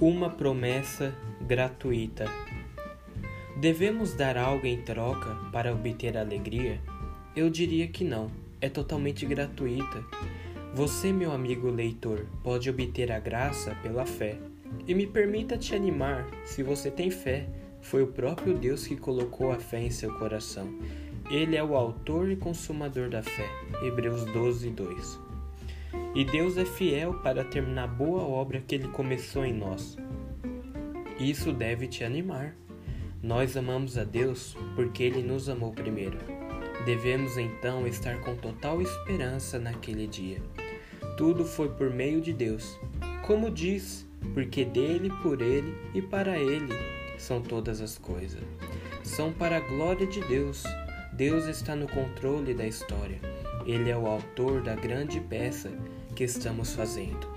Uma promessa gratuita. Devemos dar algo em troca para obter alegria? Eu diria que não, é totalmente gratuita. Você, meu amigo leitor, pode obter a graça pela fé. E me permita te animar, se você tem fé, foi o próprio Deus que colocou a fé em seu coração. Ele é o autor e consumador da fé. Hebreus 12, 2. E Deus é fiel para terminar a boa obra que Ele começou em nós. Isso deve te animar. Nós amamos a Deus porque Ele nos amou primeiro. Devemos então estar com total esperança naquele dia. Tudo foi por meio de Deus. Como diz, porque dele, por ele e para ele são todas as coisas. São para a glória de Deus. Deus está no controle da história. Ele é o autor da grande peça que estamos fazendo.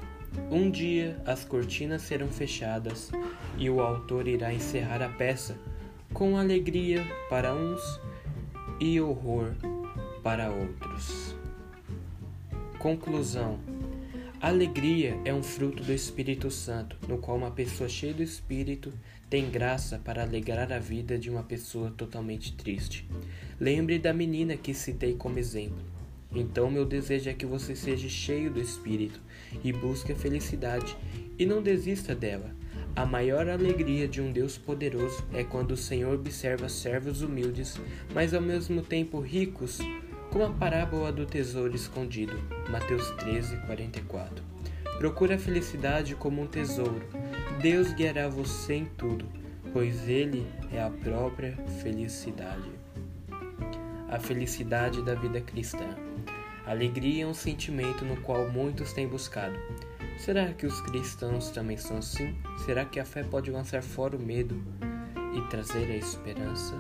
Um dia as cortinas serão fechadas e o autor irá encerrar a peça com alegria para uns e horror para outros. Conclusão: Alegria é um fruto do Espírito Santo, no qual uma pessoa cheia do Espírito tem graça para alegrar a vida de uma pessoa totalmente triste. Lembre da menina que citei como exemplo. Então, meu desejo é que você seja cheio do Espírito e busque a felicidade e não desista dela. A maior alegria de um Deus poderoso é quando o Senhor observa servos humildes, mas ao mesmo tempo ricos, como a parábola do tesouro escondido. Mateus 13, 44. Procure a felicidade como um tesouro. Deus guiará você em tudo, pois Ele é a própria felicidade. A felicidade da vida cristã. Alegria é um sentimento no qual muitos têm buscado. Será que os cristãos também são assim? Será que a fé pode lançar fora o medo e trazer a esperança?